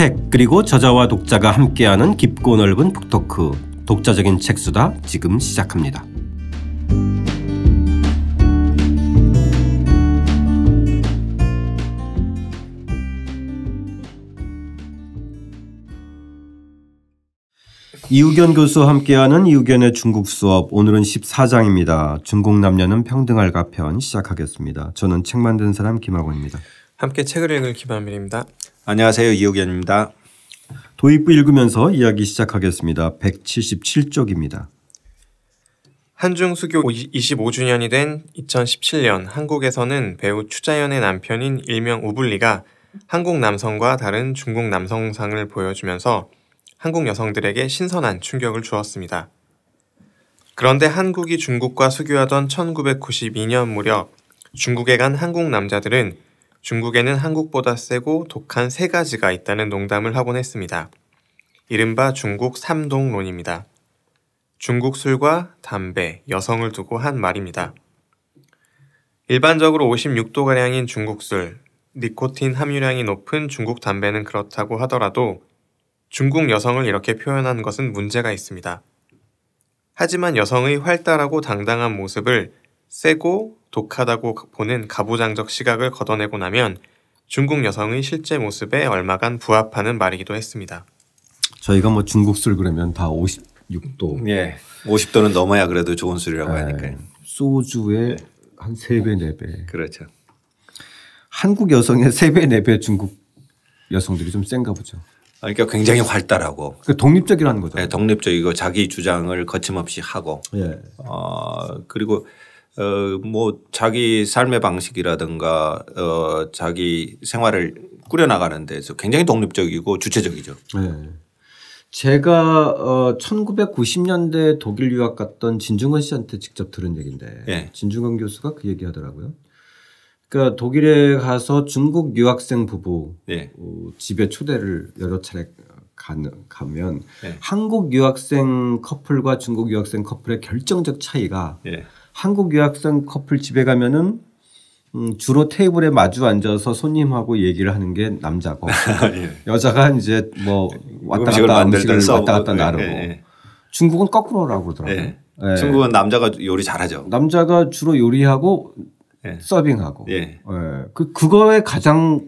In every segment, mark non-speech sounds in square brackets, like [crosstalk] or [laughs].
책 그리고 저자와 독자가 함께하는 깊고 넓은 북토크 독자적인 책수다 지금 시작합니다. 이우견 교수와 함께하는 이우견의 중국 수업 오늘은 14장입니다. 중국 남녀는 평등할까 편 시작하겠습니다. 저는 책 만든 사람 김학원입니다. 함께 책을 읽을 김한밀입니다. 안녕하세요 이우견입니다. 도입부 읽으면서 이야기 시작하겠습니다. 177쪽입니다. 한중 수교 25주년이 된 2017년 한국에서는 배우 추자연의 남편인 일명 우블리가 한국 남성과 다른 중국 남성상을 보여주면서 한국 여성들에게 신선한 충격을 주었습니다. 그런데 한국이 중국과 수교하던 1992년 무렵 중국에 간 한국 남자들은 중국에는 한국보다 세고 독한 세 가지가 있다는 농담을 하곤 했습니다. 이른바 중국 삼동론입니다. 중국 술과 담배, 여성을 두고 한 말입니다. 일반적으로 56도가량인 중국 술, 니코틴 함유량이 높은 중국 담배는 그렇다고 하더라도 중국 여성을 이렇게 표현한 것은 문제가 있습니다. 하지만 여성의 활달하고 당당한 모습을 세고 독하다고 보는 가부장적 시각을 걷어내고 나면 중국 여성의 실제 모습에 얼마간 부합하는 말이기도 했습니다. 저희가 뭐 중국 술 그러면 다 56도. 예. 50도는 넘어야 그래도 좋은 술이라고 네. 하니까요. 소주의 한 3배, 4배. 그렇죠. 한국 여성의 3배, 4배 중국 여성들이 좀 센가 보죠. 그러니까 굉장히 활달하고 그러니까 독립적이라는 거죠. 네, 독립적이고 자기 주장을 거침없이 하고 예. 어 그리고 어뭐 자기 삶의 방식이라든가 어 자기 생활을 꾸려 나가는 데서 굉장히 독립적이고 주체적이죠. 네. 제가 어 1990년대 독일 유학 갔던 진중권 씨한테 직접 들은 얘기인데 예. 진중권 교수가 그 얘기 하더라고요. 그러니까 독일에 가서 중국 유학생 부부 예. 어, 집에 초대를 여러 차례 가면 예. 한국 유학생 커플과 중국 유학생 커플의 결정적 차이가 예. 한국 유학생 커플 집에 가면은 음, 주로 테이블에 마주 앉아서 손님하고 얘기를 하는 게 남자고 [laughs] 예. 여자가 이제 뭐 왔다 갔다 음식을. 왔다 갔다 예, 나르고 예, 중국은 거꾸로라고 그러더라고요. 예. 예. 중국은 남자가 요리 잘하죠. 남자가 주로 요리하고 예. 서빙하고 예. 예. 그 그거에 가장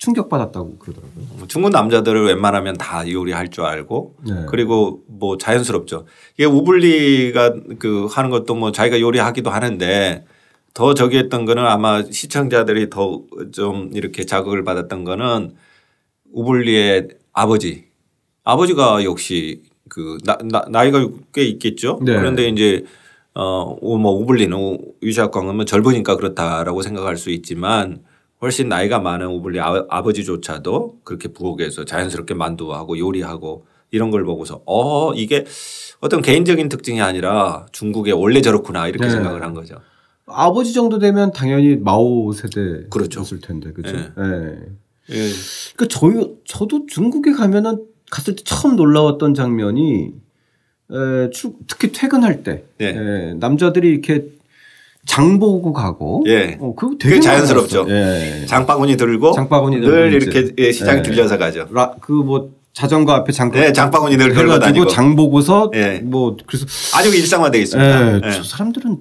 충격받았다고 그러더라고요. 중국 남자들을 웬만하면 다 요리할 줄 알고 네. 그리고 뭐 자연스럽죠. 이게 우블리가 그 하는 것도 뭐 자기가 요리하기도 하는데 더 저기 했던 거는 아마 시청자들이 더 좀 이렇게 자극을 받았던 거는 우블리의 아버지. 아버지가 역시 그 나, 나, 나이가 꽤 있겠죠. 네. 그런데 이제 어뭐 우블리는 유시학광은 젊으니까 그렇다라고 생각할 수 있지만 훨씬 나이가 많은 우블리 아, 아버지조차도 그렇게 부엌에서 자연스럽게 만두하고 요리하고 이런 걸 보고서 어 이게 어떤 개인적인 특징이 아니라 중국에 원래 저렇구나 이렇게 네. 생각을 한 거죠. 아버지 정도 되면 당연히 마오 세대였을 그렇죠. 텐데 그죠. 네. 예. 예. 그러니까 저희 저도 중국에 가면은 갔을 때 처음 놀라웠던 장면이 에, 출- 특히 퇴근할 때 예. 에, 남자들이 이렇게 장 보고 가고 예. 어, 그거 되게 그게 자연스럽죠. 예. 장바구니 들고 장바구니 늘 들고 이렇게. 예, 시장 예. 들려서 가죠. 그뭐 자전거 앞에 장 네, 장바구니 늘 해가지고 다니고 장 보고서 예. 뭐 그래서 아주 일상화되어 있습니다. 예, 예. 저 사람들은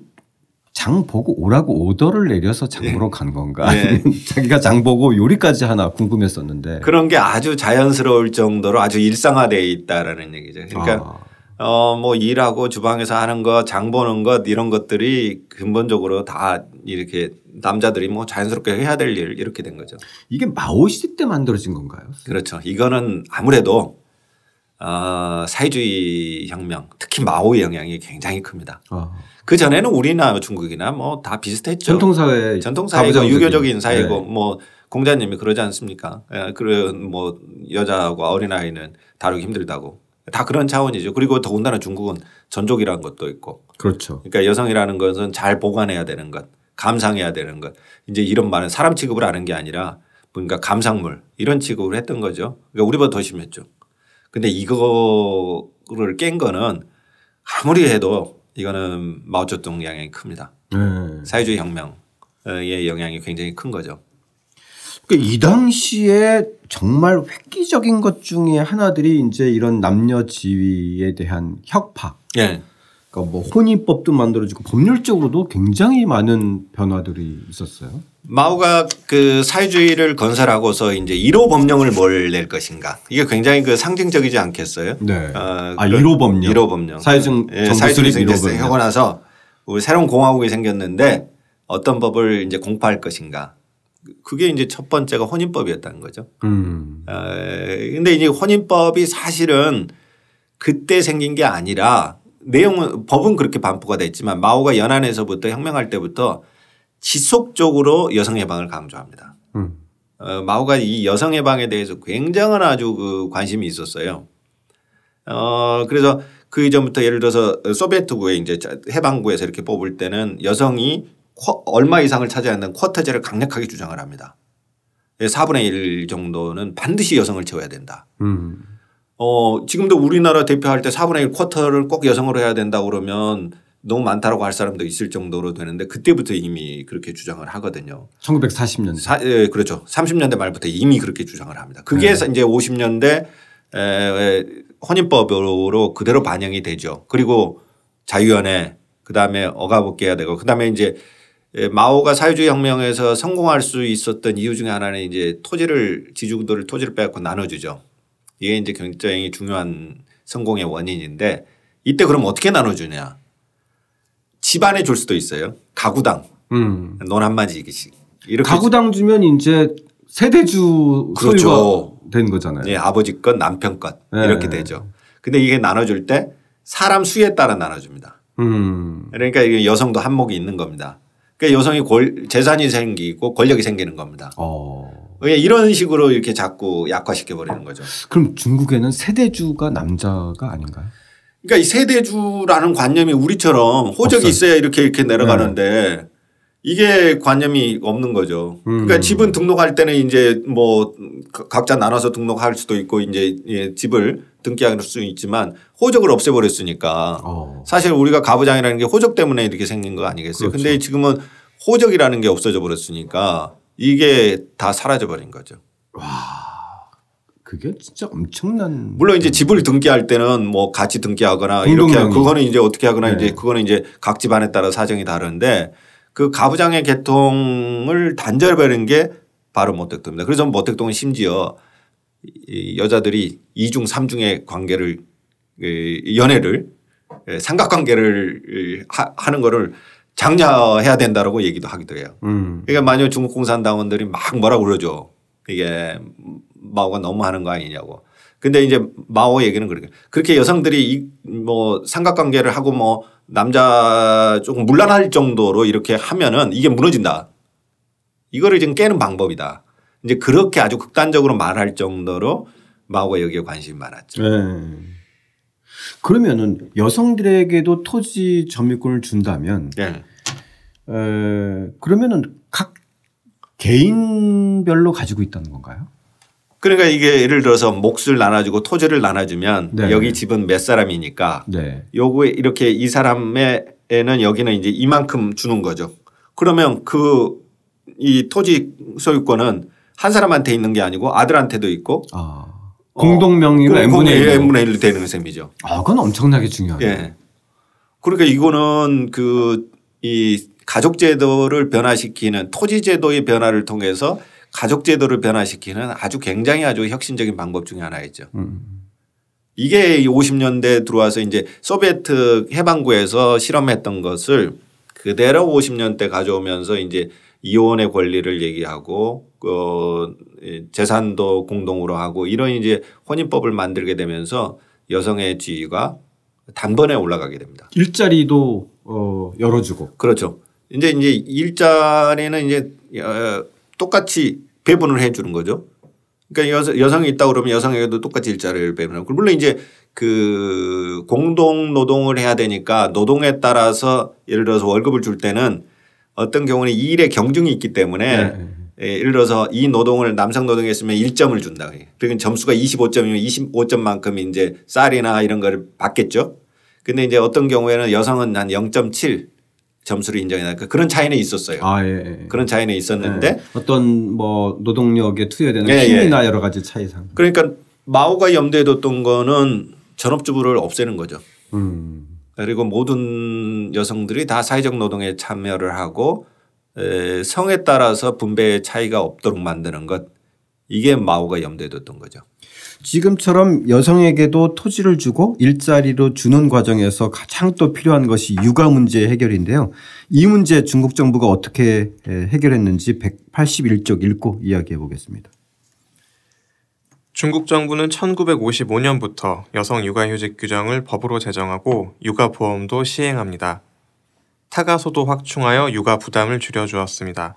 장 보고 오라고 오더를 내려서 장 예. 보러 간 건가? 예. [laughs] 자기가 장 보고 요리까지 하나 궁금했었는데. 그런 게 아주 자연스러울 정도로 아주 일상화되어 있다라는 얘기죠. 그러니까 아, 어 뭐 일하고 주방에서 하는 것, 장 보는 것 이런 것들이 근본적으로 다 이렇게 남자들이 뭐 자연스럽게 해야 될 일 이렇게 된 거죠. 이게 마오 시대 때 만들어진 건가요? 그렇죠. 이거는 아무래도 어, 사회주의 혁명, 특히 마오의 영향이 굉장히 큽니다. 아, 그 전에는 우리나 중국이나 뭐 다 비슷했죠. 전통사회 전통사회고. 유교적인 사회고 네. 뭐 공자님이 그러지 않습니까? 예, 그런 뭐 여자하고 어린 아이는 다루기 힘들다고 다 그런 차원이죠. 그리고 더군다나 중국은 전족이라는 것도 있고 그렇죠. 그러니까 여성이라는 것은 잘 보관해야 되는 것, 감상해야 되는 것. 이제 이런 말은 사람 취급을 하는 게 아니라 뭔가 감상물 이런 취급을 했던 거죠. 그러니까 우리보다 더 심했죠. 근데 이거를 깬 거는 아무리 해도 이거는 마오쩌둥 영향이 큽니다. 네. 사회주의 혁명의 영향이 굉장히 큰 거죠. 그러니까 이 당시에 정말 획기적인 것 중에 하나들이 이제 이런 남녀 지위에 대한 혁파. 예. 그러니까 뭐 혼인법도 만들어지고 법률적으로도 굉장히 많은 변화들이 있었어요. 마오가 그 사회주의를 건설하고서 이제 1호 법령을 뭘 낼 것인가 이게 굉장히 그 상징적이지 않겠어요? 네. 어, 아, 그런 1호 법령. 1호 법령. 사회정 예, 정부 사회주의 수립 1호 됐어요. 법령. 하고 나서 우리 새로운 공화국이 생겼는데 어떤 법을 이제 공포할 것인가. 그게 이제 첫 번째가 혼인법이었다는 거죠. 음. 어, 근데 이제 혼인법이 사실은 그때 생긴 게 아니라 내용은 법은 그렇게 반포가 됐지만 마오가 연안에서부터 혁명할 때부터 지속적으로 여성 해방을 강조합니다. 음. 어, 마오가 이 여성 해방에 대해서 굉장한 아주 그 관심이 있었어요. 어, 그래서 그 이전부터 예를 들어서 소비에트구에 이제 해방구에서 이렇게 뽑을 때는 여성이 쿼- 얼마 이상을 차지해야 한다는 쿼터제를 강력하게 주장을 합니다. 4분의 1 정도는 반드시 여성을 채워야 된다. 음. 어, 지금도 우리나라 대표할 때 4분의 1 쿼터를 꼭 여성으로 해야 된다 그러면 너무 많다라고 할 사람도 있을 정도로 되는데 그때부터 이미 그렇게 주장을 하거든요. 1940년대. 사, 예, 그렇죠. 30년대 말부터 이미 그렇게 주장을 합니다. 그게 네. 이제 50년대 에, 혼인법으로 그대로 반영이 되죠. 그리고 자유연애 그다음에 억압업계해야 되고 그다음에 이제 에, 마오가 사회주의 혁명에서 성공할 수 있었던 이유 중에 하나는 이제 토지를 지주들을 토지를 빼앗고 나눠주죠. 이게 이제 굉장히 중요한 성공의 원인인데 이때 그럼 어떻게 나눠주냐. 집안에 줄 수도 있어요. 가구당 음. 논 한마디씩 이렇게 가구당 주면 이제 세대주 그렇죠. 소유가 된 거잖아요. 예, 아버지 것, 남편 것 네. 이렇게 되죠. 근데 이게 나눠줄 때 사람 수에 따라 나눠줍니다. 음. 그러니까 이게 여성도 한몫이 있는 겁니다. 그러니까 여성이 권- 재산이 생기고 권력이 생기는 겁니다. 어. 왜 이런 식으로 이렇게 자꾸 약화시켜 버리는 거죠. 그럼 중국에는 세대주가 남자가 아닌가요? 그러니까 이 세대주라는 관념이 우리처럼 호적이 없어요. 있어야 이렇게 이렇게 내려가는데 이게 관념이 없는 거죠. 그러니까 음. 집은 등록할 때는 이제 뭐 각자 나눠서 등록할 수도 있고 이제 예, 집을 등기할 수 있지만 호적을 없애버렸으니까 어. 사실 우리가 가부장이라는 게 호적 때문에 이렇게 생긴 거 아니겠어요. 그렇죠. 근데 지금은 호적이라는 게 없어져 버렸으니까 이게 다 사라져 버린 거죠. 그게 진짜 엄청난. 물론 이제 집을 등기할 때는 뭐 같이 등기하거나 이렇게. 그거는 이제 어떻게 하거나 네. 이제 그거는 이제 각 집안에 따라 사정이 다른데 그 가부장의 계통을 단절해버린 게 바로 모택동입니다. 그래서 모택동은 심지어 이 여자들이 이중 삼중의 관계를 이 연애를 예, 삼각관계를 하- 하는 거를 장려해야 된다라고 얘기도 하기도 해요. 음. 그러니까 만약 중국 공산당원들이 막 뭐라고 그러죠. 이게 마오가 너무 하는 거 아니냐고. 근데 이제 마오 얘기는 그렇게 그렇게 여성들이 이뭐 삼각관계를 하고 뭐 남자 조금 물란할 정도로 이렇게 하면은 이게 무너진다. 이거를 지금 깨는 방법이다. 이제 그렇게 아주 극단적으로 말할 정도로 마오가 여기에 관심이 많았죠. 네. 그러면은 여성들에게도 토지 점유권을 준다면 예. 에, 그러면은 각 개인별로 가지고 있다는 건가요? 그러니까 이게 예를 들어서 몫을 나눠주고 토지를 나눠주면 네. 여기 집은 몇 사람이니까 네. 요거에 이렇게 이 사람에는 여기는 이제 이만큼 주는 거죠. 그러면 그 이 토지 소유권은 한 사람한테 있는 게 아니고 아들한테도 있고 아. 공동 명의로 그 n분의 1. n분의 1로 되는 셈이죠. 아, 그건 엄청나게 중요하네요. 예. 그러니까 이거는 그 이 가족 제도를 변화시키는 토지 제도의 변화를 통해서 가족 제도를 변화시키는 아주 굉장히 아주 혁신적인 방법 중에 하나였죠. 음. 이게 50년대 들어와서 이제 소비에트 해방구에서 실험했던 것을 그대로 50년대 가져오면서 이제 이혼의 권리를 얘기하고 어 재산도 공동으로 하고 이런 이제 혼인법을 만들게 되면서 여성의 지위가 단번에 올라가게 됩니다. 일자리도 어, 열어주고. 그렇죠. 이제 이제 일자리는 이제 어, 똑같이 배분을 해 주는 거죠. 그러니까 여성, 여성이 있다 그러면 여성에게도 똑같이 일자리를 배분하고 물론 이제 그 공동 노동을 해야 되니까 노동에 따라서 예를 들어서 월급을 줄 때는 어떤 경우는 이 일의 경중이 있기 때문에 네. 예, 예를 들어서 이 노동을 남성 노동에 했으면 1점을 준다. 그러니까 점수가 25점이면 25점만큼 이제 쌀이나 이런 거를 받겠죠. 근데 이제 어떤 경우에는 여성은 한 0.7 점수를 인정해달까 그런 차이는 있었어요. 아, 예. 예. 그런 차이는 있었는데 네. 어떤 뭐 노동력에 투여되는 예, 힘이나 여러 가지 차이상. 그러니까 마오가 염두에 뒀던 거는 전업주부를 없애는 거죠. 음. 그리고 모든 여성들이 다 사회적 노동에 참여를 하고 에, 성에 따라서 분배의 차이가 없도록 만드는 것 이게 마오가 염두에 뒀던 거죠. 지금처럼 여성에게도 토지를 주고 일자리로 주는 과정에서 가장 또 필요한 것이 육아 문제 해결인데요. 이 문제 중국 정부가 어떻게 해결했는지 181쪽 읽고 이야기해 보겠습니다. 중국 정부는 1955년부터 여성 육아휴직 규정을 법으로 제정하고 육아보험도 시행합니다. 타가소도 확충하여 육아 부담을 줄여주었습니다.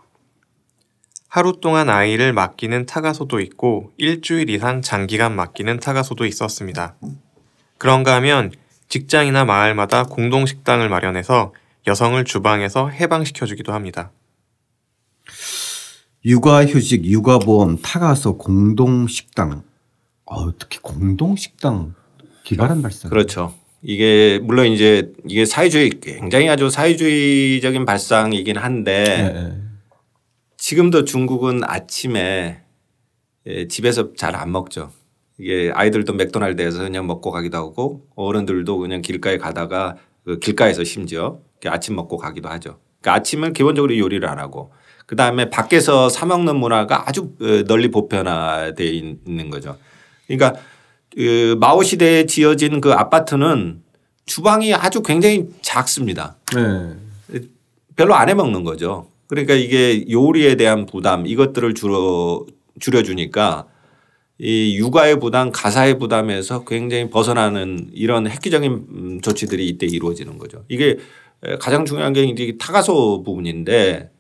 하루 동안 아이를 맡기는 타가소도 있고 일주일 이상 장기간 맡기는 타가소도 있었습니다. 그런가 하면 직장이나 마을마다 공동 식당을 마련해서 여성을 주방에서 해방시켜주기도 합니다. 육아휴직, 육아보험, 타가소, 공동식당. 어, 특히 공동식당 기발한 발상. 그렇죠. 이게 물론 이제 이게 사회주의 굉장히 아주 사회주의적인 발상이긴 한데 네, 네. 지금도 중국은 아침에 예, 집에서 잘 안 먹죠. 이게 아이들도 맥도날드에서 그냥 먹고 가기도 하고 어른들도 그냥 길가에 가다가 그 길가에서 심지어 아침 먹고 가기도 하죠. 그러니까 아침은 기본적으로 요리를 안 하고 그 다음에 밖에서 사 먹는 문화가 아주 어, 널리 보편화되어 있는 거죠. 그러니까 그 마오 시대에 지어진 그 아파트는 주방이 아주 굉장히 작습니다. 네. 별로 안 해 먹는 거죠. 그러니까 이게 요리에 대한 부담 이것들을 줄여 줄여주니까 이 육아의 부담, 가사의 부담에서 굉장히 벗어나는 이런 획기적인 음, 조치들이 이때 이루어지는 거죠. 이게 가장 중요한 게 이제 타가소 부분인데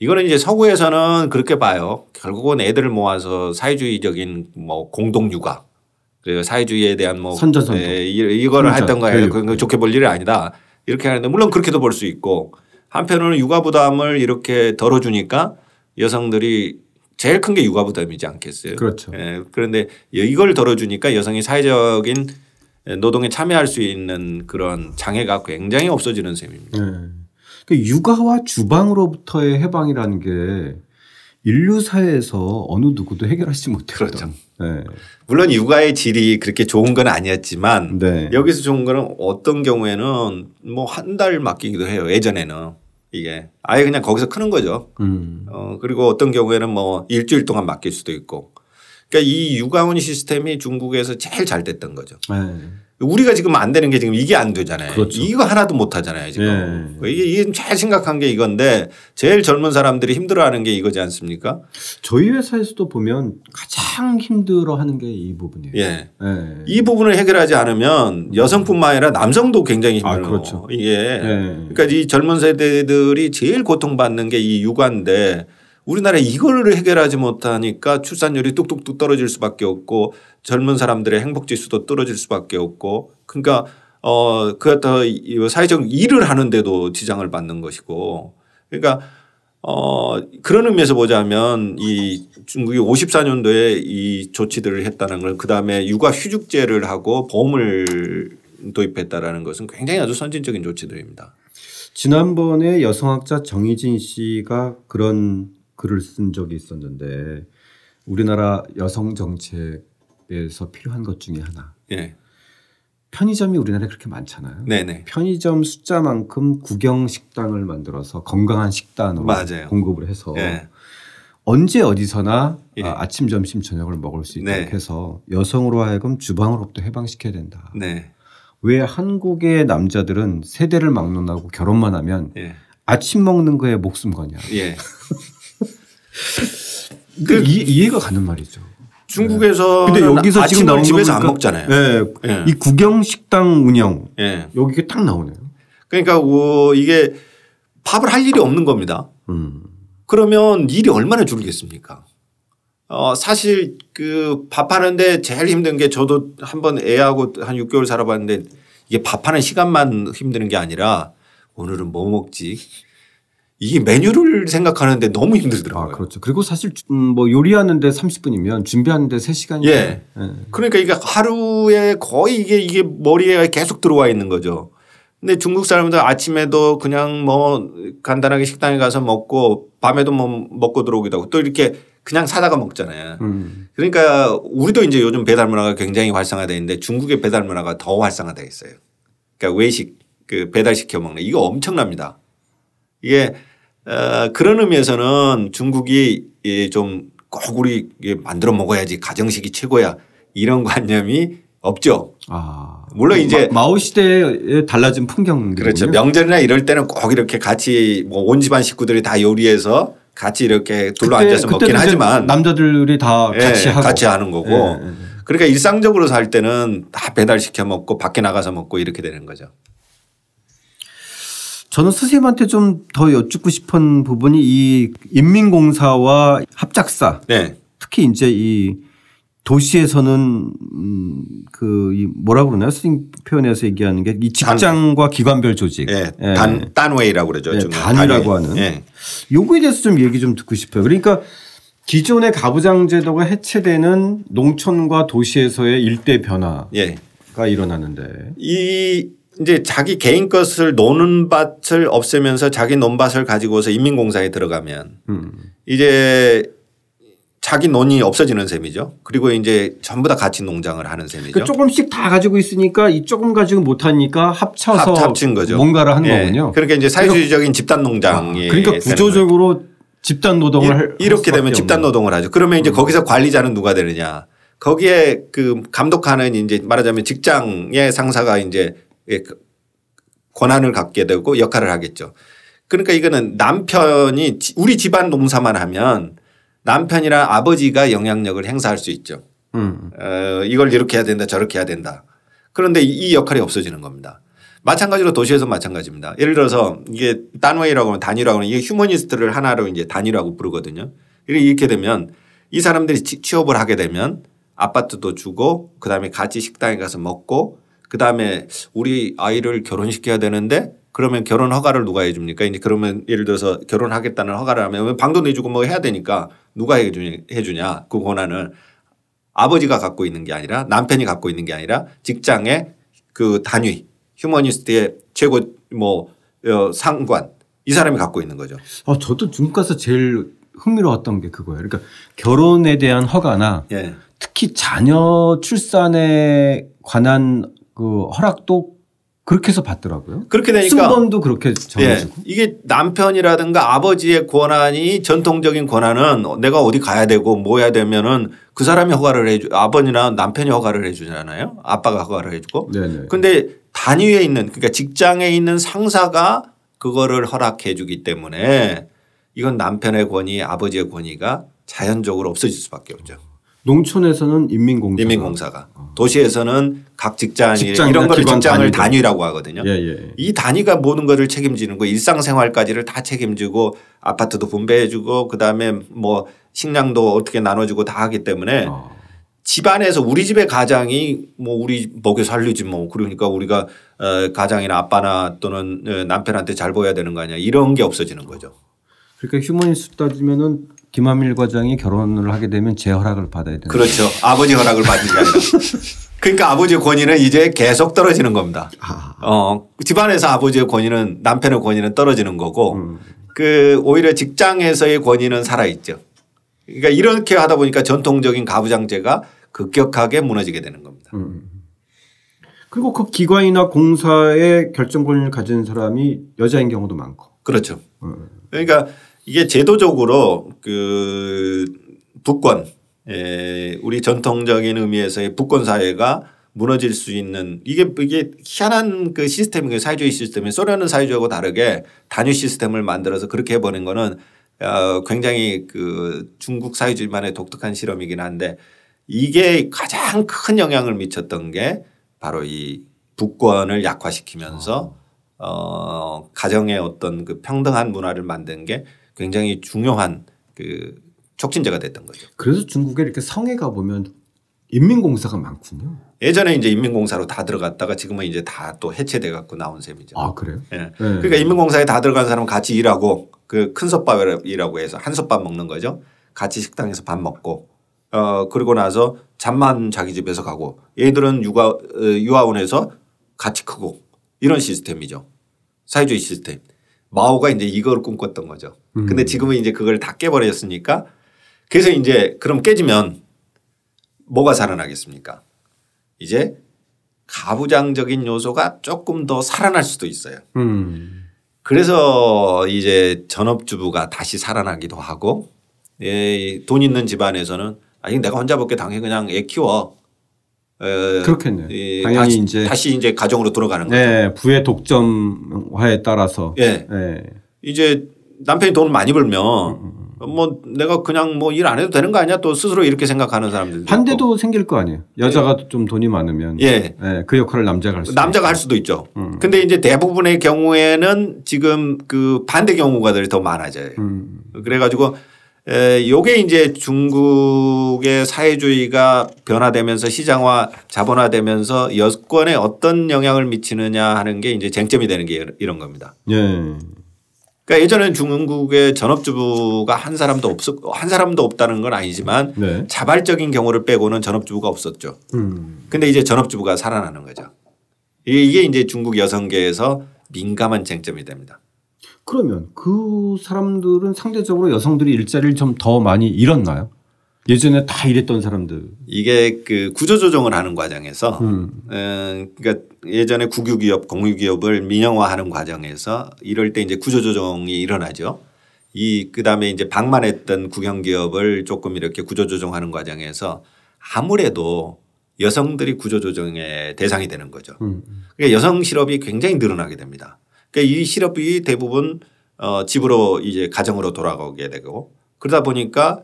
이거는 이제 서구에서는 그렇게 봐요. 결국은 애들을 모아서 사회주의적인 뭐 공동 육아 그리고 사회주의에 대한 뭐 선전선동. 예, 이- 이거를 했던 거예요. 그건 좋게 볼 일이 아니다. 이렇게 하는데 물론 그렇게도 볼 수 있고 한편으로는 육아 부담을 이렇게 덜어주니까 여성들이 제일 큰 게 육아 부담이지 않겠어요. 그렇죠. 예, 그런데 이걸 덜어주니까 여성이 사회적인 노동에 참여할 수 있는 그런 장애가 굉장히 없어지는 셈입니다. 네. 그 육아와 주방으로부터의 해방이라는 게 인류 사회에서 어느 누구도 해결하지 못했던. 그렇죠. 네. 물론 육아의 질이 그렇게 좋은 건 아니었지만 네. 여기서 좋은 거는 어떤 경우에는 뭐 한 달 맡기기도 해요. 예전에는 이게 아예 그냥 거기서 크는 거죠. 음. 어 그리고 어떤 경우에는 뭐 일주일 동안 맡길 수도 있고. 그러니까 이 육아원 시스템이 중국에서 제일 잘 됐던 거죠. 네. 우리가 지금 안 되는 게 지금 이게 안 되잖아요. 그렇죠. 이거 하나도 못 하잖아요, 지금. 네. 이게, 이게 제일 심각한 게 이건데 제일 젊은 사람들이 힘들어하는 게 이거지 않습니까? 저희 회사에서도 보면 가장 힘들어하는 게 이 부분이에요. 예. 네. 이 부분을 해결하지 않으면 여성뿐만 아니라 남성도 굉장히 아, 힘들어요. 그렇죠. 이게 네. 그러니까 이 젊은 세대들이 제일 고통받는 게 이 육아인데 우리나라에 이거를 해결하지 못하니까 출산율이 뚝뚝뚝 떨어질 수밖에 없고 젊은 사람들의 행복 지수도 떨어질 수밖에 없고 그러니까 어 그렇다 사회적 일을 하는데도 지장을 받는 것이고 그러니까 어 그런 의미에서 보자면 이 중국이 54년도에 이 조치들을 했다는 걸 그다음에 육아 휴직제를 하고 보험을 도입했다라는 것은 굉장히 아주 선진적인 조치들입니다. 지난번에 여성학자 정희진 씨가 그런 글을 쓴 적이 있었는데 우리나라 여성 정책에서 필요한 것 중에 하나 예. 편의점이 우리나라에 그렇게 많잖아요. 네네. 편의점 숫자만큼 구경 식당을 만들어서 건강한 식단으로 맞아요. 공급을 해서 예. 언제 어디서나 예. 아, 아침 점심 저녁을 먹을 수 있도록 네. 해서 여성으로 하여금 주방으로부터 해방시켜야 된다. 네. 왜 한국의 남자들은 세대를 막론하고 결혼만 하면 예. 아침 먹는 거에 목숨 거냐. 예. [laughs] 그 이, 이해가 가는 말이죠. 중국에서 근데 여기서 지금 나온 거 집에서 안 보니까 먹잖아요. 네. 예. 이 구경 식당 운영 예. 여기가 딱 나오네요. 그러니까 어, 이게 밥을 할 일이 없는 겁니다. 음. 그러면 일이 얼마나 줄겠습니까? 어, 사실 그 밥하는데 제일 힘든 게 저도 한번 애하고 한 6개월 살아봤는데 이게 밥하는 시간만 힘드는 게 아니라 오늘은 뭐 먹지? 이게 메뉴를 생각하는데 너무 아, 힘들더라고요. 그렇죠. 그리고 사실 음, 뭐 요리하는데 30분이면 준비하는데 3시간이요. 예. 그러니까 이게 하루에 거의 이게 이게 머리에 계속 들어와 있는 거죠. 근데 중국 사람들 아침에도 그냥 뭐 간단하게 식당에 가서 먹고 밤에도 뭐 먹고 들어오기도 하고 또 이렇게 그냥 사다가 먹잖아요. 음. 그러니까 우리도 이제 요즘 배달 문화가 굉장히 활성화되어 있는데 중국의 배달 문화가 더 활성화되어 있어요. 그러니까 외식 그 배달 시켜 먹는 이거 엄청납니다. 이게 어 그런 의미에서는 중국이 좀꼭 우리 만들어 먹어야지 가정식이 최고야 이런 관념이 없죠. 아. 물론 이제 마, 오 시대에 달라진 풍경 그렇죠. 명절이나 이럴 때는 꼭 이렇게 같이 뭐 온 집안 식구들이 다 요리해서 같이 이렇게 둘러 앉아서 먹긴 하지만 남자들이 다 예, 같이 하고 같이 하는 거고 예, 예. 그러니까 일상적으로 살 때는 다 배달 시켜 먹고 밖에 나가서 먹고 이렇게 되는 거죠. 저는 선생님한테 좀 더 여쭙고 싶은 부분이 이 인민공사와 합작사 네. 특히 이제 이 도시에서는 음그이 뭐라고 그러나요? 선생님 표현에서 얘기하는 게 이 직장과 기관별 조직. 예. 예. 단 단웨이라고 그러죠. 예, 단위. 하는. 예. 요거에 대해서 좀 얘기 좀 듣고 싶어요. 그러니까 기존의 가부장 제도가 해체되는 농촌과 도시에서의 일대 변화가 예. 일어나는데 이 이제 자기 개인 것을 노는 밭을 없애면서 자기 논밭을 가지고서 인민공사에 들어가면 음. 이제 자기 논이 없어지는 셈이죠. 그리고 이제 전부 다 같이 농장을 하는 셈이죠. 그 조금씩 다 가지고 있으니까 이 조금 가지고 못하니까 합쳐서 합- 합친 거죠. 뭔가를 한 예. 거군요. 그러니까 이제 사회주의적인 집단 농장이 그러니까 되는 구조적으로 집단 노동을 할- 이- 이렇게 할 되면 집단. 노동을 하죠. 그러면 음. 이제 거기서 관리자는 누가 되느냐. 거기에 그 감독하는 이제 말하자면 직장의 상사가 이제 예, 그 권한을 갖게 되고 역할을 하겠죠. 그러니까 이거는 남편이 지- 우리 집안 농사만 하면 남편이랑 아버지가 영향력을 행사할 수 있죠. 음. 어, 이걸 이렇게 해야 된다 저렇게 해야 된다. 그런데 이- 이 역할이 없어지는 겁니다. 마찬가지로 도시에서 마찬가지입니다. 예를 들어서 이게 단웨이라고 하면 단위라고 하면 이게 휴머니스트를 하나로 이제 단위라고 부르거든요. 이렇게 되면 이 사람들이 취- 취업을 하게 되면 아파트도 주고 그다음에 같이 식당에 가서 먹고 그 다음에 우리 아이를 결혼시켜야 되는데 그러면 결혼 허가를 누가 해 줍니까? 이제 그러면 예를 들어서 결혼하겠다는 허가를 하면 방도 내주고 뭐 해야 되니까 누가 해 주냐, 해 주냐 그 권한을 아버지가 갖고 있는 게 아니라 남편이 갖고 있는 게 아니라 직장의 그 단위 휴머니스트의 최고 뭐 어, 상관 이 사람이 갖고 있는 거죠. 어, 저도 중국 가서 제일 흥미로웠던 게 그거예요. 그러니까 결혼에 대한 허가나 예. 특히 자녀 출산에 관한 그 허락도 그렇게 해서 받더라고요. 그렇게 되니까 승번도 그렇게 예. 정해지고. 이게 남편이라든가 아버지의 권한이 전통적인 권한은 내가 어디 가야 되고 뭐 해야 되면은 그 사람이 허가를 해주 아버지나 남편이 허가를 해주잖아요. 아빠가 허가를 해주고. 네네. 근데 단위에 있는 그러니까 직장에 있는 상사가 그거를 허락해 주기 때문에 이건 남편의 권위 아버지의 권위가 자연적으로 없어질 수밖에 없죠. 농촌에서는 인민공사. 인민공사가 도시에서는 각 직장이 직장이나 이런 기관 직장을 단위로. 단위 라고 하거든요. 예, 예. 이 단위가 모든 것을 책임지는 거 일상생활까지를 다 책임지고 아파트도 분배해 주고 그다음에 뭐 식량도 어떻게 나눠 주고 다 하기 때문에 어. 집안에서 우리 집의 가장이 뭐 우리 먹여 살리지 뭐 그러니까 우리가 어 가장이나 아빠나 또는 어, 남편한테 잘 보여야 되는 거 아니야 이런 게 없어지는 거죠. 그러니까 휴머니스트 따지면은 김한밀 과장이 결혼을 하게 되면 제 허락을 받아야 되는. 그렇죠. 아버지 허락을 받는 게 아니라. 그러니까 아버지의 권위는 이제 계속 떨어지는 겁니다. 아. 어, 집안에서 아버지의 권위는 남편의 권위는 떨어지는 거고 음. 그 오히려 직장에서의 권위는 살아있죠. 그러니까 이렇게 하다 보니까 전통적인 가부장제가 급격하게 무너지게 되는 겁니다. 음. 그리고 그 기관이나 공사의 결정 권리를 가진 사람이 여자인 경우도 많고. 그렇죠. 음. 그러니까 이게 제도적으로 그 북권, 에 우리 전통적인 의미에서의 북권 사회가 무너질 수 있는 이게 이게 희한한 그 시스템이에요. 사회주의 시스템이 소련은 사회주의하고 다르게 단위 시스템을 만들어서 그렇게 해버린 거는 어 굉장히 그 중국 사회주의만의 독특한 실험이긴 한데 이게 가장 큰 영향을 미쳤던 게 바로 이 북권을 약화시키면서 어 가정의 어떤 그 평등한 문화를 만든 게 굉장히 중요한 그 촉진제가 됐던 거죠. 그래서 중국에 이렇게 성에 가 보면 인민공사가 많군요. 예전에 이제 인민공사로 다 들어갔다가 지금은 이제 다 또 해체돼 갖고 나온 셈이죠. 아 그래요? 예. 그러니까 인민공사에 다 들어간 사람은 같이 일하고 그 큰 솥밥이라고 해서 한 솥밥 먹는 거죠. 같이 식당에서 밥 먹고 어 그리고 나서 잠만 자기 집에서 가고 얘들은 육아 어, 유아원에서 같이 크고 이런 시스템이죠. 사회주의 시스템. 마오가 이제 이걸 꿈꿨던 거죠. 근데 지금은 이제 그걸 다 깨버렸으니까 그래서 이제 그럼 깨지면 뭐가 살아나겠습니까? 이제 가부장적인 요소가 조금 더 살아날 수도 있어요. 음. 그래서 이제 전업주부가 다시 살아나기도 하고 예, 돈 있는 집안에서는 아니 내가 혼자 먹게 당연히 그냥 애 키워. 에, 그렇겠네요. 이 당연히 다시, 이제 다시 이제 가정으로 돌아가는 거죠. 네, 부의 독점화에 따라서 예. 예. 이제 남편이 돈을 많이 벌면 뭐 내가 그냥 뭐 일 안 해도 되는 거 아니야 또 스스로 이렇게 생각하는 사람들 반대도 생길 거 아니에요. 여자가 좀 돈이 많으면 예. 예, 그 역할을 남자가 할 수. 남자가 할 수도 있죠. 근데 이제 대부분의 경우에는 지금 그 반대 경우가들이 더 많아져요. 음. 그래 가지고 에, 요게 이제 중국의 사회주의가 변화되면서 시장화 자본화되면서 여권에 어떤 영향을 미치느냐 하는 게 이제 쟁점이 되는 게 이런 겁니다. 예. 그러니까 예전에는 중국의 전업주부가 한 사람도 없었 한 사람도 없다는 건 아니지만 네. 자발적인 경우를 빼고는 전업주부가 없었죠. 음. 근데 이제 전업주부가 살아나는 거죠. 이게 이게 이제 중국 여성계에서 민감한 쟁점이 됩니다. 그러면 그 사람들은 상대적으로 여성들이 일자리를 좀 더 많이 잃었나요? 예전에 다 일했던 사람들. 이게 그 구조조정을 하는 과정에서 음. 어, 그러니까 예전에 국유기업, 공유기업을 민영화하는 과정에서 이럴 때 이제 구조조정이 일어나죠. 이 그다음에 이제 방만했던 국영기업을 조금 이렇게 구조조정하는 과정에서 아무래도 여성들이 구조조정의 대상이 되는 거죠. 음. 그러니까 여성 실업이 굉장히 늘어나게 됩니다. 그러니까 이 실업이 대부분 어 집으로 이제 가정으로 돌아가게 되고 그러다 보니까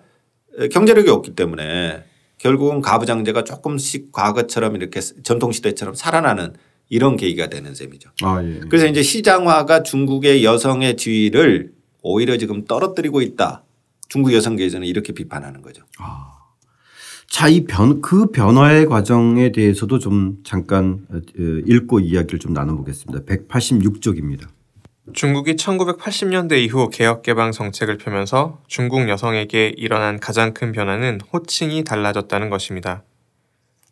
경제력이 없기 때문에 결국은 가부장제가 조금씩 과거처럼 이렇게 전통시대처럼 살아나는 이런 계기가 되는 셈이죠. 아 예. 그래서 이제 시장화가 중국의 여성의 지위를 오히려 지금 떨어뜨리고 있다. 중국 여성 계에서는 이렇게 비판하는 거죠. 자, 이 변, 그 변화의 과정에 대해서도 좀 잠깐 어, 읽고 이야기를 좀 나눠보겠습니다. 186쪽입니다. 중국이 1980년대 이후 개혁 개방 정책을 펴면서 중국 여성에게 일어난 가장 큰 변화는 호칭이 달라졌다는 것입니다.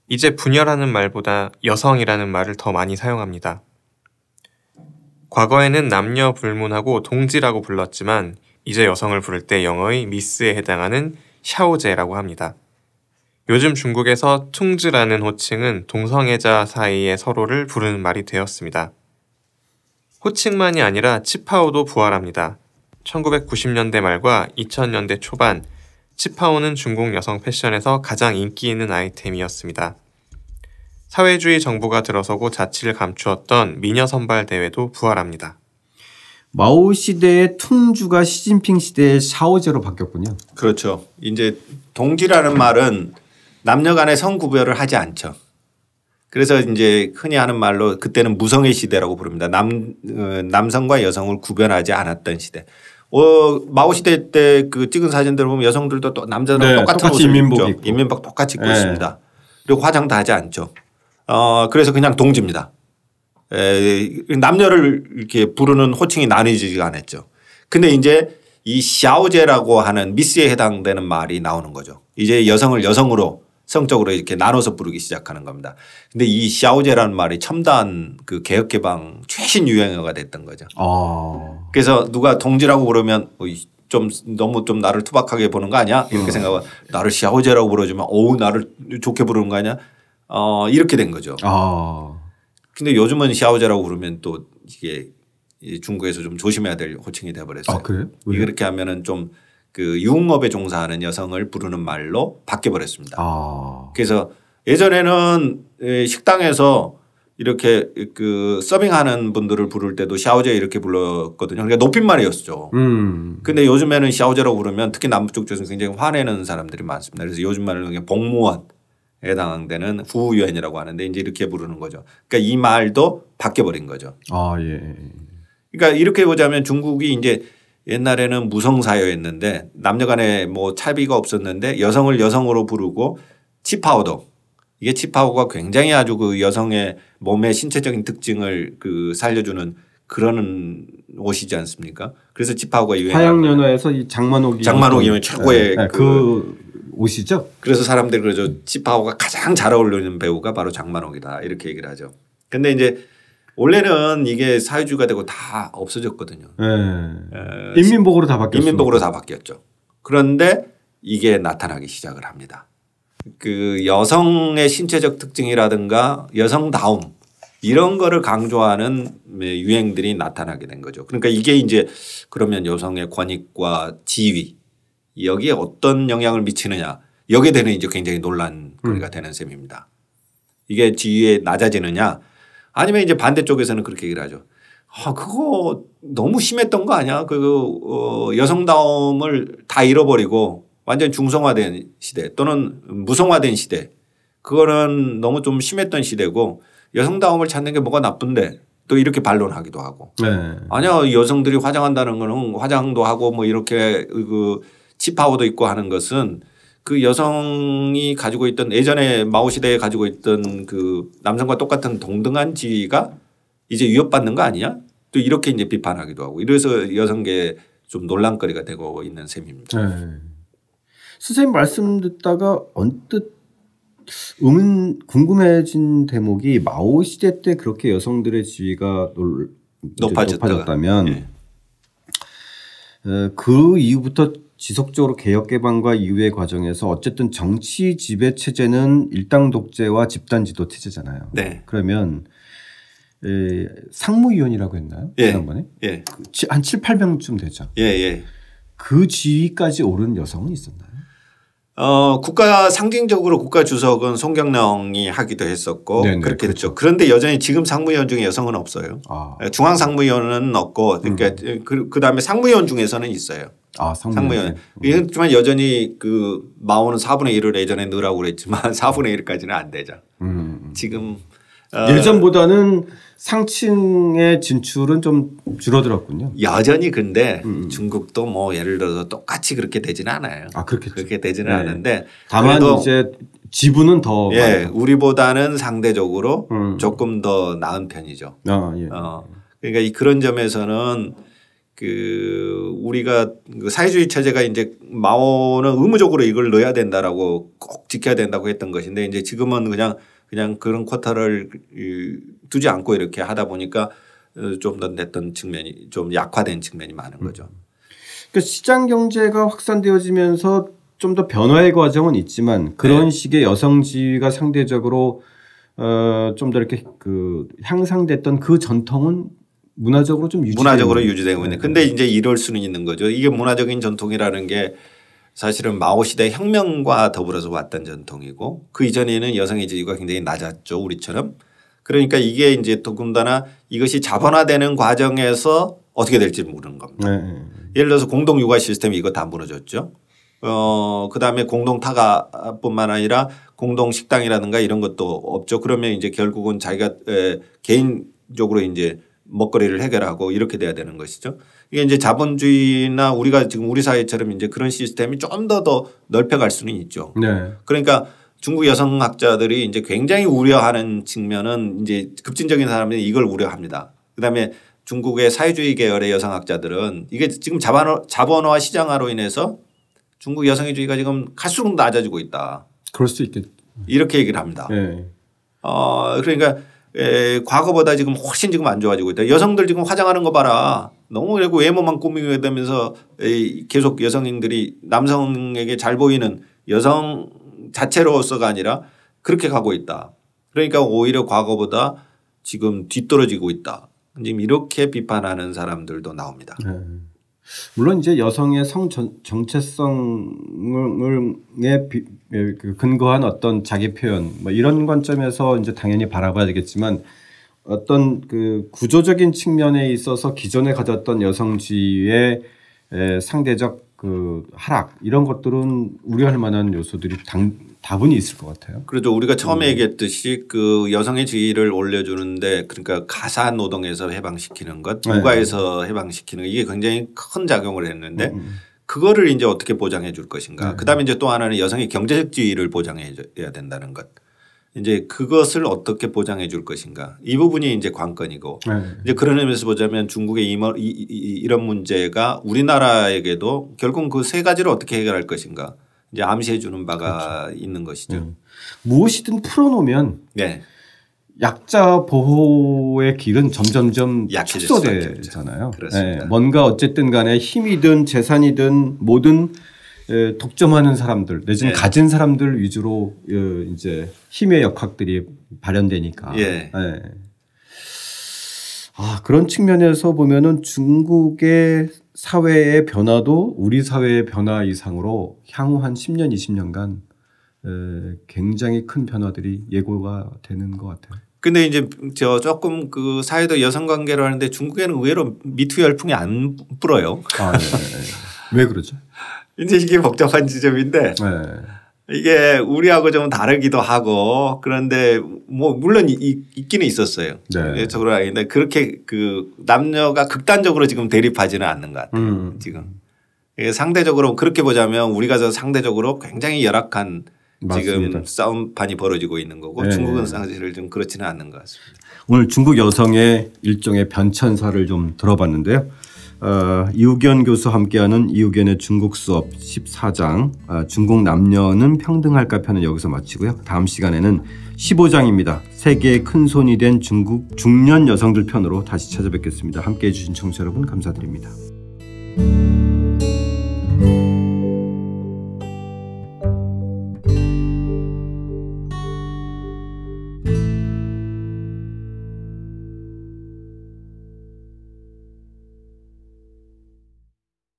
이제 부녀라는 말보다 여성이라는 말을 더 많이 사용합니다. 과거에는 남녀 불문하고 동지라고 불렀지만 이제 여성을 부를 때 영어의 미스에 해당하는 샤오제라고 합니다. 요즘 중국에서 퉁즈라는 호칭은 동성애자 사이에 서로를 부르는 말이 되었습니다. 호칭만이 아니라 치파오도 부활합니다. 1990년대 말과 2000년대 초반, 치파오는 중국 여성 패션에서 가장 인기 있는 아이템이었습니다. 사회주의 정부가 들어서고 자치를 감추었던 미녀 선발 대회도 부활합니다. 마오 시대의 퉁주가 시진핑 시대의 샤오제로 바뀌었군요. 그렇죠. 이제 동지라는 말은 남녀 간의 성구별을 하지 않죠. 그래서 이제 흔히 하는 말로 그때는 무성의 시대라고 부릅니다. 남, 어, 남성과 여성을 구별하지 않았던 시대. 어, 마오 시대 때 그 찍은 사진들 보면 여성들도 또 남자랑 네, 똑같은 똑같이 옷을 인민복 입죠. 입고. 인민복 똑같이 입고 네. 있습니다. 그리고 화장도 하지 않죠. 어, 그래서 그냥 동지입니다. 에, 남녀를 이렇게 부르는 호칭이 나뉘지가 않았죠. 근데 이제 이 샤오제라고 하는 미스에 해당되는 말이 나오는 거죠. 이제 여성을 여성으로 성적으로 이렇게 나눠서 부르기 시작하는 겁니다. 근데 이 샤오제라는 말이 첨단 그 개혁 개방 최신 유행어가 됐던 거죠. 아. 그래서 누가 동지라고 부르면 어이, 좀 너무 좀 나를 투박하게 보는 거 아니야? 이렇게 생각하고 나를 샤오제라고 부르지만 어우 나를 좋게 부르는 거 아니야? 어 이렇게 된 거죠. 아. 근데 요즘은 샤오제라고 부르면 또 이게 이 중국에서 좀 조심해야 될 호칭이 돼버렸어요. 아, 그래요? 이 그렇게 하면은 좀 그 유흥업에 종사하는 여성을 부르는 말로 바뀌어 버렸습니다. 아. 그래서 예전에는 에, 식당에서 이렇게 그 서빙하는 분들을 부를 때도 샤오제 이렇게 불렀거든요. 그러니까 높임말이었죠. 음. 근데 요즘에는 샤오제라고 부르면 특히 남쪽 쪽에서 굉장히 화내는 사람들이 많습니다. 그래서 요즘 말로 그냥 복무원에 해당되는 후유엔이라고 하는데 이제 이렇게 부르는 거죠. 그러니까 이 말도 바뀌어 버린 거죠. 아, 예. 그러니까 이렇게 보자면 중국이 이제 옛날에는 무성 사회였는데 남녀 간에 뭐 차비가 없었는데 여성을 여성으로 부르고 치파오도 이게 치파오가 굉장히 아주 그 여성의 몸의 신체적인 특징을 그 살려주는 그런 옷이지 않습니까? 그래서 치파오가 유행. 화양 연화에서 이 장만옥이 장만옥이면 최고의 네, 네, 그 옷이죠. 그래서 사람들이 그러죠. 치파오가 가장 잘 어울리는 배우가 바로 장만옥이다 이렇게 얘기를 하죠. 근데 이제 원래는 이게 사회주의가 되고 다 없어졌거든요. 네. 에, 인민복으로 다 바뀌었어요. 인민복으로 다 바뀌었죠. 그런데 이게 나타나기 시작을 합니다. 그 여성의 신체적 특징이라든가 여성다움 이런 거를 강조하는 유행들이 나타나게 된 거죠. 그러니까 이게 이제 그러면 여성의 권익과 지위 여기에 어떤 영향을 미치느냐 여기에 대한 이제 굉장히 논란거리가 음. 되는 셈입니다. 이게 지위에 낮아지느냐 아니면 이제 반대쪽에서는 그렇게 얘기를 하죠. 아, 그거 너무 심했던 거 아니야? 그, 어, 여성다움을 다 잃어버리고 완전 중성화된 시대 또는 무성화된 시대 그거는 너무 좀 심했던 시대고 여성다움을 찾는 게 뭐가 나쁜데 또 이렇게 반론하기도 하고 네. 아니야 여성들이 화장한다는 거는 화장도 하고 뭐 이렇게 그 치파오도 있고 하는 것은 그 여성이 가지고 있던 예전에 마오 시대에 가지고 있던 그 남성과 똑같은 동등한 지위가 이제 위협받는 거 아니냐 또 이렇게 이제 비판하기도 하고 이래서 여성계 좀 논란거리가 되고 있는 셈입니다. 네. 선생님 말씀 듣다가 언뜻 음 궁금해진 대목이 마오 시대 때 그렇게 여성들의 지위가 놀, 높아졌다면 예. 그 이후부터 지속적으로 개혁 개방과 이후의 과정에서 어쨌든 정치 지배 체제는 일당 독재와 집단 지도 체제잖아요. 네. 그러면 에, 상무위원이라고 했나요? 예. 지난번에? 예. 그한 7, 8명쯤 되죠. 예, 예. 그 지위까지 오른 여성은 있었나요? 어, 국가 상징적으로 국가 주석은 송경령이 하기도 했었고 네네, 그렇게 그렇죠. 됐죠. 그런데 여전히 지금 상무위원 중에 여성은 없어요. 아. 예, 중앙 상무위원은 없고 그러니까 음. 그, 그 다음에 상무위원 중에서는 있어요. 아, 상무위원. 음. 하지만 여전히 그 마오는 4분의 1을 예전에 넣으라고 그랬지만 [laughs] 4분의 1까지는 안 되죠. 음. 지금 어 예전보다는 상층의 진출은 좀 줄어들었군요. 여전히 근데 음. 중국도 뭐 예를 들어서 똑같이 그렇게 되지는 않아요. 아 그렇겠죠. 그렇게 되지는 네. 않은데 다만 이제 지분은 더 예, 우리보다는 상대적으로 음. 조금 더 나은 편이죠. 아, 예. 어. 그러니까 이 그런 점에서는 그 우리가 그 사회주의 체제가 이제 마오는 의무적으로 이걸 넣어야 된다라고 꼭 지켜야 된다고 했던 것인데 이제 지금은 그냥 그냥 그런 쿼터를 두지 않고 이렇게 하다 보니까 어, 좀더 냈던 측면이 좀 약화된 측면이 많은 음. 거죠. 그러니까 시장 경제가 확산되어지면서 좀 더 변화의 과정은 있지만 그런 네. 식의 여성 지위가 상대적으로 어 좀 더 이렇게 그 향상됐던 그 전통은 문화적으로 좀 유지 문화적으로 유지되고 있는. 근데 이제 이럴 수는 있는 거죠. 이게 문화적인 전통이라는 게 사실은 마오 시대 혁명과 더불어서 왔던 전통이고 그 이전에는 여성의 지위가 굉장히 낮았죠 우리처럼 그러니까 이게 이제 더군다나 이것이 자본화되는 과정에서 어떻게 될지 모르는 겁니다. 네. 예를 들어서 공동 육아 시스템이 이거 다 무너졌죠. 어, 그 다음에 공동 타가뿐만 아니라 공동 식당이라든가 이런 것도 없죠. 그러면 이제 결국은 자기가 에, 개인적으로 이제 먹거리를 해결하고 이렇게 돼야 되는 것이죠. 이게 이제 자본주의나 우리가 지금 우리 사회처럼 이제 그런 시스템이 좀 더더 넓혀갈 수는 있죠. 네. 그러니까 중국 여성학자들이 이제 굉장히 우려하는 측면은 이제 급진적인 사람들이 이걸 우려합니다. 그다음에 중국의 사회주의 계열의 여성학자들은 이게 지금 자본화, 자본화 시장화로 인해서 중국 여성의 주의가 지금 갈수록 낮아지고 있다. 그럴 수 있겠. 이렇게 얘기를 합니다. 네. 어 그러니까 에, 과거보다 지금 훨씬 지금 안 좋아지고 있다. 여성들 지금 화장하는 거 봐라. 너무 그리고 외모만 꾸미게 되면서 에이, 계속 여성인들이 남성에게 잘 보이는 여성 자체로서가 아니라 그렇게 가고 있다. 그러니까 오히려 과거보다 지금 뒤떨어지고 있다. 지금 이렇게 비판하는 사람들도 나옵니다. 네. 물론 이제 여성의 성 정체성을 그 근거한 어떤 자기 표현 뭐 이런 관점에서 이제 당연히 바라봐야 되겠지만 어떤 그 구조적인 측면에 있어서 기존에 가졌던 여성지의 상대적 그 하락 이런 것들은 우려할 만한 요소들이 당, 다분히 있을 것 같아요. 그렇죠. 우리가 처음에 음. 얘기했듯이 그 여성의 지위를 올려주는데 그러니까 가사 노동에서 해방시키는 것, 네. 해방시키는 것 이게 굉장히 큰 작용을 했는데 음. 음. 그거를 이제 어떻게 보장해 줄 것인가. 네. 그다음에 이제 또 하나는 여성의 경제적 지위를 보장해 줘야 된다는 것. 이제 그것을 어떻게 보장해 줄 것인가 이 부분이 이제 관건이고 네. 이제 그런 의미에서 보자면 중국의 이, 이, 이런 문제가 우리나라에게도 결국 그세 가지를 어떻게 해결할 것인가 이제 암시해 주는 바가 그렇죠. 있는 것이죠. 음. 무엇이든 풀어놓으면 네. 약자 보호의 길은 점점점 축소되잖아요. 예, 뭔가 어쨌든 간에 힘이든 재산이든 모든 에, 독점하는 사람들 내지는 예. 가진 사람들 위주로 어, 이제 힘의 역학들이 발현되니까. 예. 아 그런 측면에서 보면은 중국의 사회의 변화도 우리 사회의 변화 이상으로 향후 한 10년, 20년간 에, 굉장히 큰 변화들이 예고가 되는 것 같아요. 근데 이제 저 조금 그 사회도 여성 관계를 하는데 중국에는 의외로 미투 열풍이 안 불어요. 아, 네, 네, 네. 왜 그러죠? [laughs] 이제 이게 복잡한 지점인데 네. 이게 우리하고 좀 다르기도 하고 그런데 뭐 물론 이- 있기는 있었어요. 네. 저로 알는데 그렇게 그 남녀가 극단적으로 지금 대립하지는 않는 것 같아요. 음. 지금 상대적으로 그렇게 보자면 우리가 저 상대적으로 굉장히 열악한 맞습니다. 지금 싸움판이 벌어지고 있는 거고 네. 중국은 사실 좀 그렇지는 않는 것 같습니다. 오늘 중국 여성의 일종의 변천사를 좀 들어봤는데요. 어, 이우견 교수 함께하는 이우견의 중국 수업 14장 아, 중국 남녀는 평등할까 편은 여기서 마치고요. 다음 시간에는 15장입니다. 세계의 큰 손이 된 중국 중년 여성들 편으로 다시 찾아뵙겠습니다. 함께해 주신 청취자 여러분 감사드립니다.